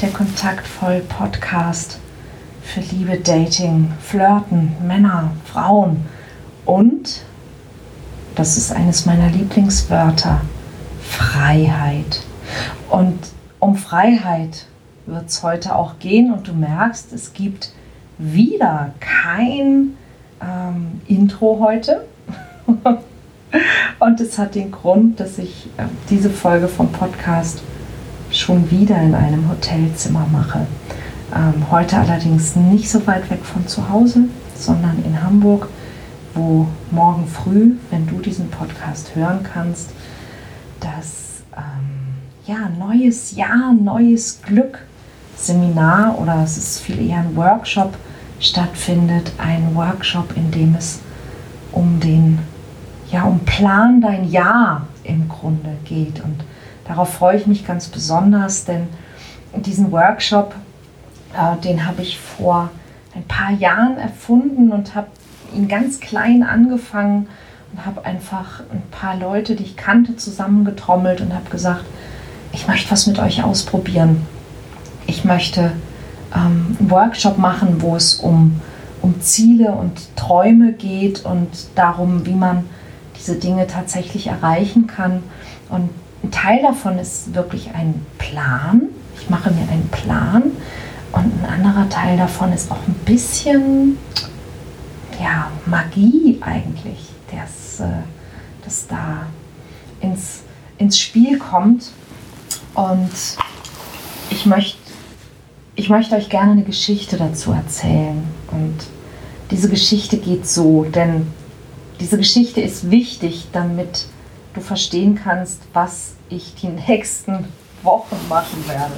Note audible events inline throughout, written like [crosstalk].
der Kontaktvoll Podcast für Liebe, Dating, Flirten, Männer, Frauen und, das ist eines meiner Lieblingswörter, Freiheit. Und um Freiheit wird es heute auch gehen und du merkst, es gibt wieder kein ähm, Intro heute. [laughs] und es hat den Grund, dass ich äh, diese Folge vom Podcast schon wieder in einem Hotelzimmer mache. Ähm, heute allerdings nicht so weit weg von zu Hause, sondern in Hamburg, wo morgen früh, wenn du diesen Podcast hören kannst, das ähm, ja, neues Jahr, neues Glück Seminar oder es ist viel eher ein Workshop stattfindet. Ein Workshop, in dem es um den, ja, um Plan dein Jahr im Grunde geht. Und darauf freue ich mich ganz besonders, denn diesen Workshop, äh, den habe ich vor ein paar Jahren erfunden und habe ihn ganz klein angefangen und habe einfach ein paar Leute, die ich kannte, zusammengetrommelt und habe gesagt, ich möchte was mit euch ausprobieren. Ich möchte ähm, einen Workshop machen, wo es um, um Ziele und Träume geht und darum, wie man diese Dinge tatsächlich erreichen kann. Und ein Teil davon ist wirklich ein Plan. Ich mache mir einen Plan. Und ein anderer Teil davon ist auch ein bisschen ja, Magie eigentlich, das, äh, das da ins, ins Spiel kommt. Und ich möchte ich möchte euch gerne eine Geschichte dazu erzählen. Und diese Geschichte geht so, denn diese Geschichte ist wichtig, damit du verstehen kannst, was ich die nächsten Wochen machen werde.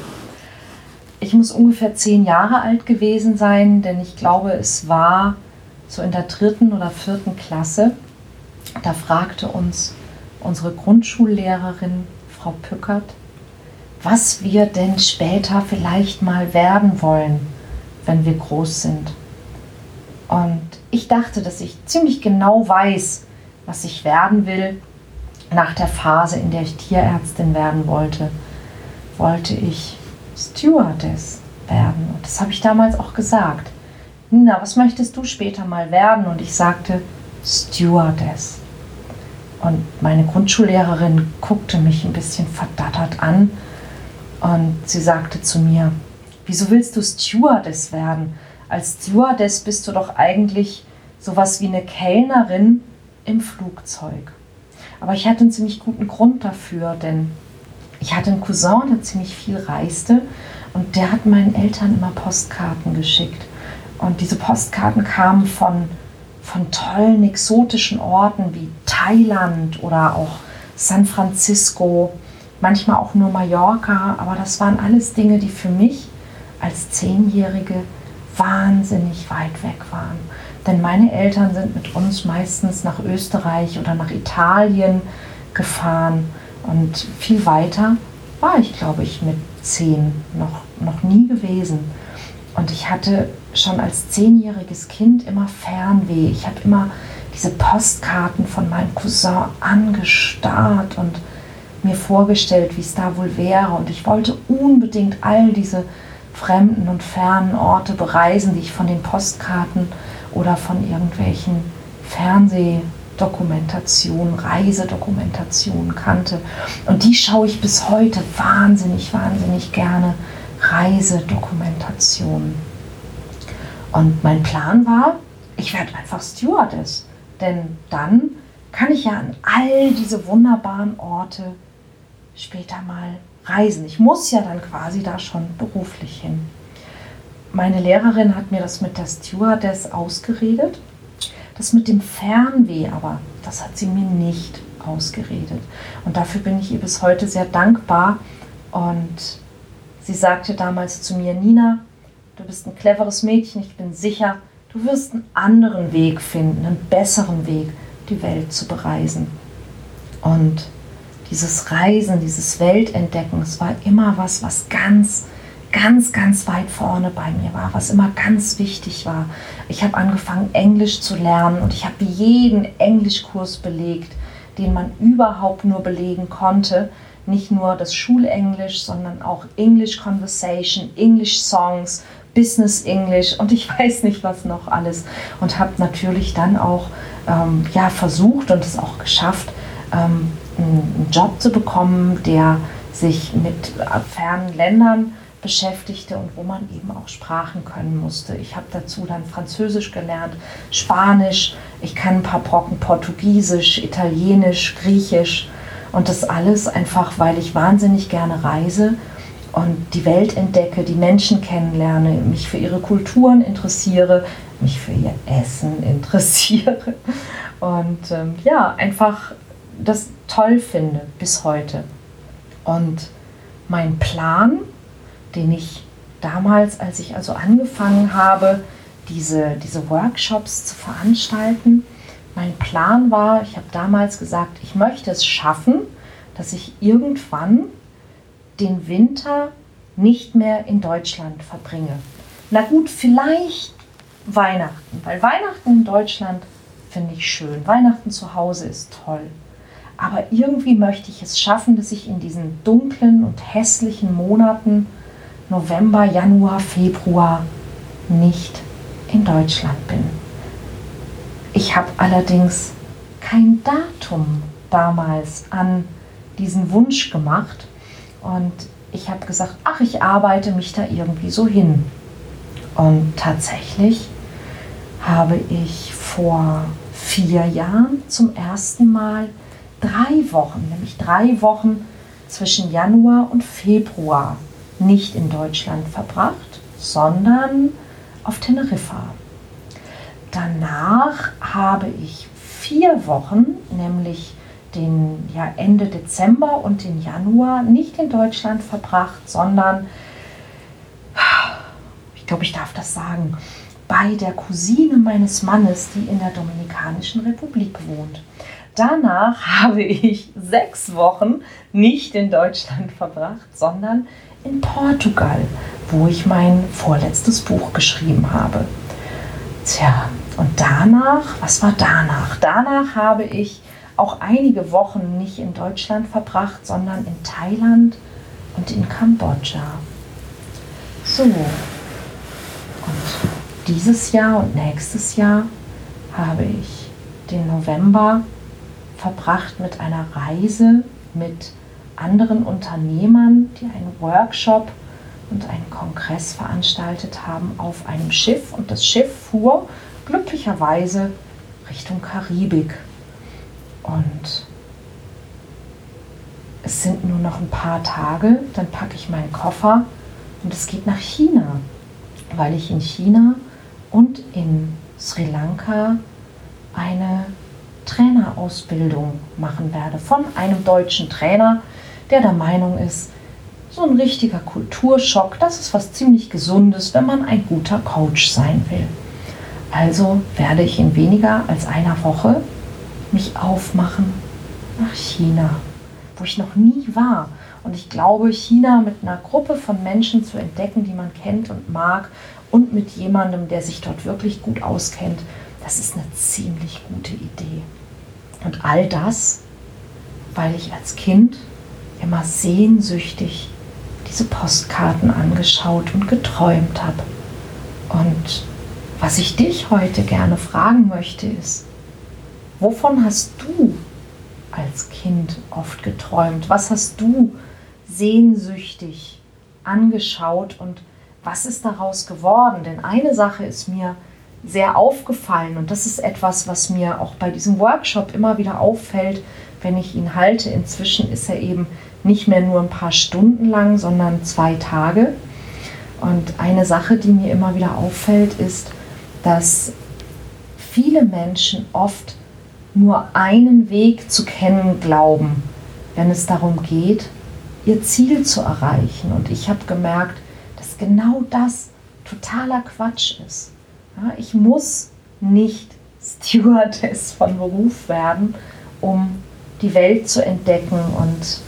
Ich muss ungefähr zehn Jahre alt gewesen sein, denn ich glaube, es war so in der dritten oder vierten Klasse. Da fragte uns unsere Grundschullehrerin, Frau Pückert, was wir denn später vielleicht mal werden wollen, wenn wir groß sind. Und ich dachte, dass ich ziemlich genau weiß, was ich werden will. Nach der Phase, in der ich Tierärztin werden wollte, wollte ich Stewardess werden. Und das habe ich damals auch gesagt. Nina, was möchtest du später mal werden? Und ich sagte Stewardess. Und meine Grundschullehrerin guckte mich ein bisschen verdattert an und sie sagte zu mir, wieso willst du Stewardess werden? Als Stewardess bist du doch eigentlich sowas wie eine Kellnerin im Flugzeug. Aber ich hatte einen ziemlich guten Grund dafür, denn ich hatte einen Cousin, der ziemlich viel reiste und der hat meinen Eltern immer Postkarten geschickt. Und diese Postkarten kamen von, von tollen exotischen Orten wie Thailand oder auch San Francisco manchmal auch nur Mallorca, aber das waren alles Dinge, die für mich als Zehnjährige wahnsinnig weit weg waren. Denn meine Eltern sind mit uns meistens nach Österreich oder nach Italien gefahren und viel weiter war ich, glaube ich, mit zehn noch, noch nie gewesen. Und ich hatte schon als zehnjähriges Kind immer Fernweh. Ich habe immer diese Postkarten von meinem Cousin angestarrt und mir vorgestellt, wie es da wohl wäre. Und ich wollte unbedingt all diese fremden und fernen Orte bereisen, die ich von den Postkarten oder von irgendwelchen Fernsehdokumentationen, Reisedokumentationen kannte. Und die schaue ich bis heute wahnsinnig, wahnsinnig gerne. Reisedokumentationen. Und mein Plan war, ich werde einfach Stewardess. Denn dann kann ich ja an all diese wunderbaren Orte später mal reisen. Ich muss ja dann quasi da schon beruflich hin. Meine Lehrerin hat mir das mit der Stewardess ausgeredet. Das mit dem Fernweh aber, das hat sie mir nicht ausgeredet. Und dafür bin ich ihr bis heute sehr dankbar. Und sie sagte damals zu mir, Nina, du bist ein cleveres Mädchen, ich bin sicher, du wirst einen anderen Weg finden, einen besseren Weg, die Welt zu bereisen. Und dieses Reisen, dieses Weltentdecken, es war immer was, was ganz, ganz, ganz weit vorne bei mir war, was immer ganz wichtig war. Ich habe angefangen, Englisch zu lernen und ich habe jeden Englischkurs belegt, den man überhaupt nur belegen konnte, nicht nur das Schulenglisch, sondern auch English Conversation, English Songs, Business English und ich [laughs] weiß nicht was noch alles. Und habe natürlich dann auch ähm, ja, versucht und es auch geschafft, ähm, einen Job zu bekommen, der sich mit fernen Ländern beschäftigte und wo man eben auch Sprachen können musste. Ich habe dazu dann Französisch gelernt, Spanisch, ich kann ein paar Brocken Portugiesisch, Italienisch, Griechisch und das alles einfach, weil ich wahnsinnig gerne reise und die Welt entdecke, die Menschen kennenlerne, mich für ihre Kulturen interessiere, mich für ihr Essen [laughs] interessiere und ähm, ja, einfach das toll finde bis heute. Und mein Plan, den ich damals, als ich also angefangen habe, diese, diese Workshops zu veranstalten, mein Plan war, ich habe damals gesagt, ich möchte es schaffen, dass ich irgendwann den Winter nicht mehr in Deutschland verbringe. Na gut, vielleicht Weihnachten, weil Weihnachten in Deutschland finde ich schön. Weihnachten zu Hause ist toll. Aber irgendwie möchte ich es schaffen, dass ich in diesen dunklen und hässlichen Monaten November, Januar, Februar nicht in Deutschland bin. Ich habe allerdings kein Datum damals an diesen Wunsch gemacht und ich habe gesagt, ach, ich arbeite mich da irgendwie so hin. Und tatsächlich habe ich vor vier Jahren zum ersten Mal drei Wochen, nämlich drei Wochen zwischen Januar und Februar nicht in Deutschland verbracht, sondern auf Teneriffa. Danach habe ich vier Wochen, nämlich den ja, Ende Dezember und den Januar nicht in Deutschland verbracht, sondern, ich glaube, ich darf das sagen, bei der Cousine meines Mannes, die in der Dominikanischen Republik wohnt. Danach [laughs] habe ich sechs Wochen nicht in Deutschland verbracht, sondern in Portugal, wo ich mein vorletztes Buch geschrieben habe. Tja, und danach, was war danach? Danach habe ich auch einige Wochen nicht in Deutschland verbracht, sondern in Thailand und in Kambodscha. So, und dieses Jahr und nächstes Jahr habe ich den November verbracht mit einer Reise mit anderen Unternehmern, die einen Workshop und einen Kongress veranstaltet haben auf einem Schiff. Und das Schiff fuhr glücklicherweise Richtung Karibik. Und es sind nur noch ein paar Tage, dann packe ich meinen Koffer und es geht nach China, weil ich in China und in Sri Lanka eine Trainerausbildung machen werde von einem deutschen Trainer, der der Meinung ist, so ein richtiger Kulturschock, das ist was ziemlich Gesundes, wenn man ein guter Coach sein will. Also werde ich in weniger als einer Woche mich aufmachen nach China, wo ich noch nie war. Und ich glaube, China mit einer Gruppe von Menschen zu entdecken, die man kennt und mag, und mit jemandem, der sich dort wirklich gut auskennt, das ist eine ziemlich gute Idee. Und all das, weil ich als Kind immer sehnsüchtig diese Postkarten angeschaut und geträumt habe. Und was ich dich heute gerne fragen möchte, ist, wovon hast du als Kind oft geträumt? Was hast du sehnsüchtig angeschaut und was ist daraus geworden? Denn eine Sache ist mir sehr aufgefallen und das ist etwas, was mir auch bei diesem Workshop immer wieder auffällt, wenn ich ihn halte. Inzwischen ist er eben nicht mehr nur ein paar Stunden lang, sondern zwei Tage. Und eine Sache, die mir immer wieder auffällt, ist, dass viele Menschen oft nur einen Weg zu kennen glauben, wenn es darum geht, ihr Ziel zu erreichen. Und ich habe gemerkt, dass genau das totaler Quatsch ist. Ja, ich muss nicht Stewardess von Beruf werden, um die Welt zu entdecken und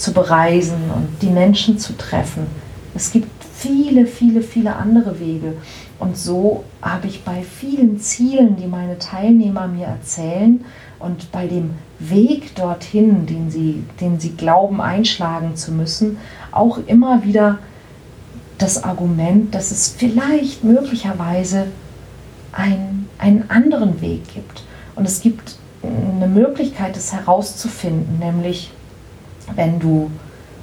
zu bereisen und die Menschen zu treffen. Es gibt viele, viele, viele andere Wege. Und so habe ich bei vielen Zielen, die meine Teilnehmer mir erzählen und bei dem Weg dorthin, den sie, den sie glauben einschlagen zu müssen, auch immer wieder das Argument, dass es vielleicht möglicherweise ein, einen anderen Weg gibt. Und es gibt eine Möglichkeit, es herauszufinden, nämlich wenn du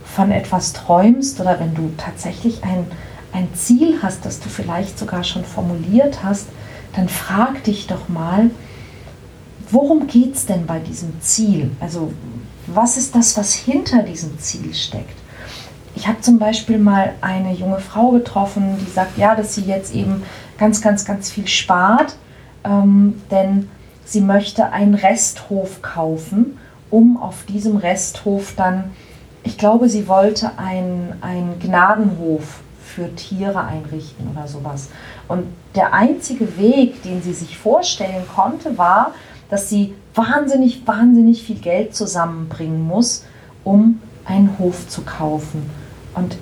von etwas träumst oder wenn du tatsächlich ein, ein Ziel hast, das du vielleicht sogar schon formuliert hast, dann frag dich doch mal, worum geht es denn bei diesem Ziel? Also was ist das, was hinter diesem Ziel steckt? Ich habe zum Beispiel mal eine junge Frau getroffen, die sagt, ja, dass sie jetzt eben ganz, ganz, ganz viel spart, ähm, denn sie möchte einen Resthof kaufen, um auf diesem Resthof dann, ich glaube, sie wollte einen Gnadenhof für Tiere einrichten oder sowas. Und der einzige Weg, den sie sich vorstellen konnte, war, dass sie wahnsinnig, wahnsinnig viel Geld zusammenbringen muss, um einen Hof zu kaufen. Und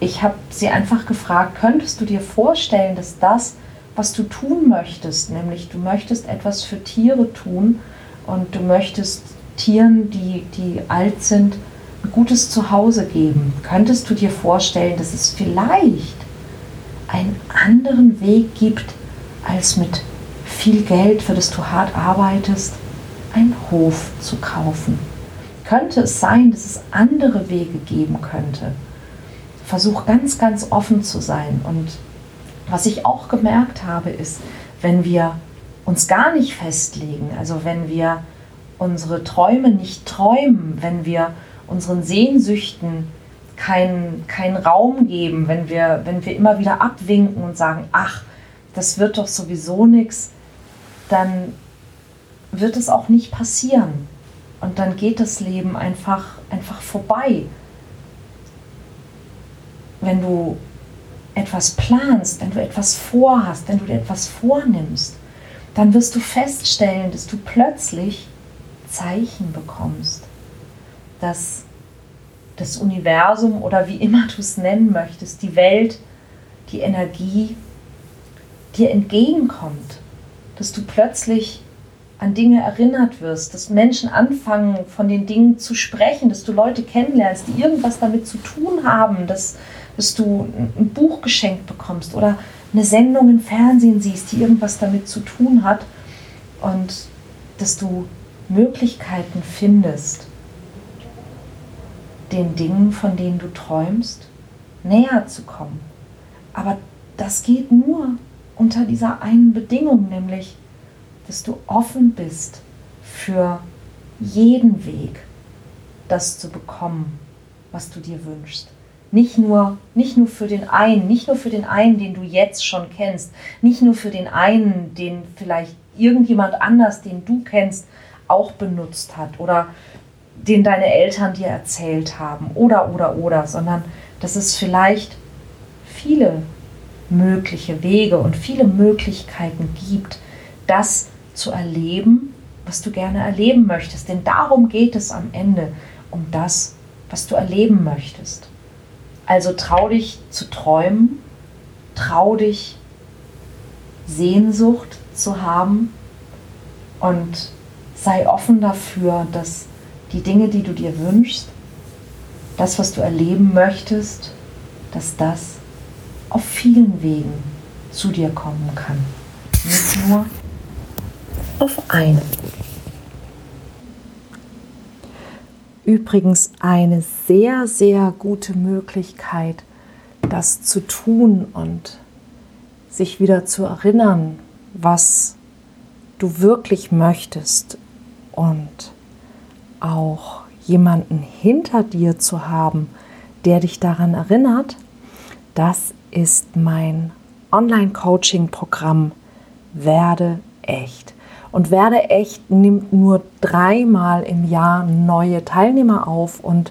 ich habe sie einfach gefragt, könntest du dir vorstellen, dass das, was du tun möchtest, nämlich du möchtest etwas für Tiere tun und du möchtest Tieren, die, die alt sind, ein gutes Zuhause geben, könntest du dir vorstellen, dass es vielleicht einen anderen Weg gibt, als mit viel Geld, für das du hart arbeitest, einen Hof zu kaufen. Könnte es sein, dass es andere Wege geben könnte? Versuch ganz, ganz offen zu sein. Und was ich auch gemerkt habe, ist, wenn wir uns gar nicht festlegen, also wenn wir unsere Träume nicht träumen, wenn wir unseren Sehnsüchten keinen kein Raum geben, wenn wir, wenn wir immer wieder abwinken und sagen, ach, das wird doch sowieso nichts, dann wird es auch nicht passieren. Und dann geht das Leben einfach, einfach vorbei. Wenn du etwas planst, wenn du etwas vorhast, wenn du dir etwas vornimmst, dann wirst du feststellen, dass du plötzlich Zeichen bekommst, dass das Universum oder wie immer du es nennen möchtest, die Welt, die Energie dir entgegenkommt dass du plötzlich an Dinge erinnert wirst, dass Menschen anfangen, von den Dingen zu sprechen, dass du Leute kennenlernst, die irgendwas damit zu tun haben, dass, dass du ein Buch geschenkt bekommst oder eine Sendung im Fernsehen siehst, die irgendwas damit zu tun hat und dass du Möglichkeiten findest, den Dingen, von denen du träumst, näher zu kommen. Aber das geht nur, unter dieser einen Bedingung, nämlich, dass du offen bist für jeden Weg, das zu bekommen, was du dir wünschst. Nicht nur, nicht nur für den einen, nicht nur für den einen, den du jetzt schon kennst, nicht nur für den einen, den vielleicht irgendjemand anders, den du kennst, auch benutzt hat oder den deine Eltern dir erzählt haben oder oder oder, sondern dass es vielleicht viele mögliche Wege und viele Möglichkeiten gibt, das zu erleben, was du gerne erleben möchtest. Denn darum geht es am Ende, um das, was du erleben möchtest. Also trau dich zu träumen, trau dich Sehnsucht zu haben und sei offen dafür, dass die Dinge, die du dir wünschst, das, was du erleben möchtest, dass das auf vielen Wegen zu dir kommen kann. Nicht nur auf einem. Übrigens eine sehr, sehr gute Möglichkeit, das zu tun und sich wieder zu erinnern, was du wirklich möchtest und auch jemanden hinter dir zu haben, der dich daran erinnert, das ist mein Online-Coaching-Programm Werde echt. Und Werde echt nimmt nur dreimal im Jahr neue Teilnehmer auf und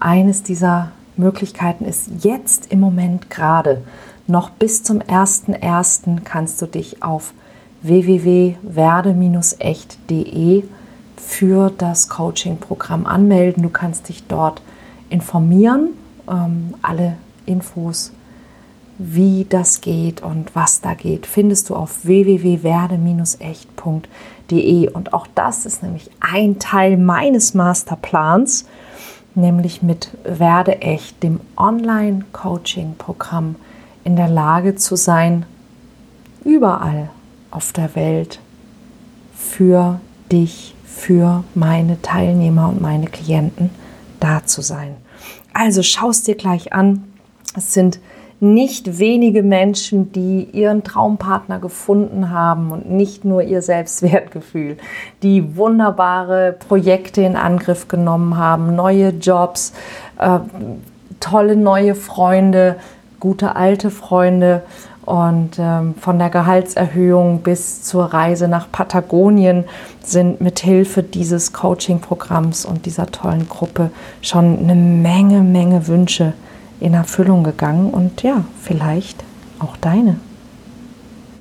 eines dieser Möglichkeiten ist jetzt im Moment gerade. Noch bis zum 1.1. kannst du dich auf www.werde-echt.de für das Coaching-Programm anmelden. Du kannst dich dort informieren. Ähm, alle Infos wie das geht und was da geht, findest du auf www.werde-echt.de. Und auch das ist nämlich ein Teil meines Masterplans, nämlich mit Werde echt, dem Online-Coaching-Programm, in der Lage zu sein, überall auf der Welt für dich, für meine Teilnehmer und meine Klienten da zu sein. Also schaust dir gleich an. Es sind nicht wenige Menschen, die ihren Traumpartner gefunden haben und nicht nur ihr Selbstwertgefühl, die wunderbare Projekte in Angriff genommen haben, neue Jobs, äh, tolle neue Freunde, gute alte Freunde und ähm, von der Gehaltserhöhung bis zur Reise nach Patagonien sind mit Hilfe dieses Coaching-Programms und dieser tollen Gruppe schon eine Menge, Menge Wünsche in Erfüllung gegangen und ja, vielleicht auch deine.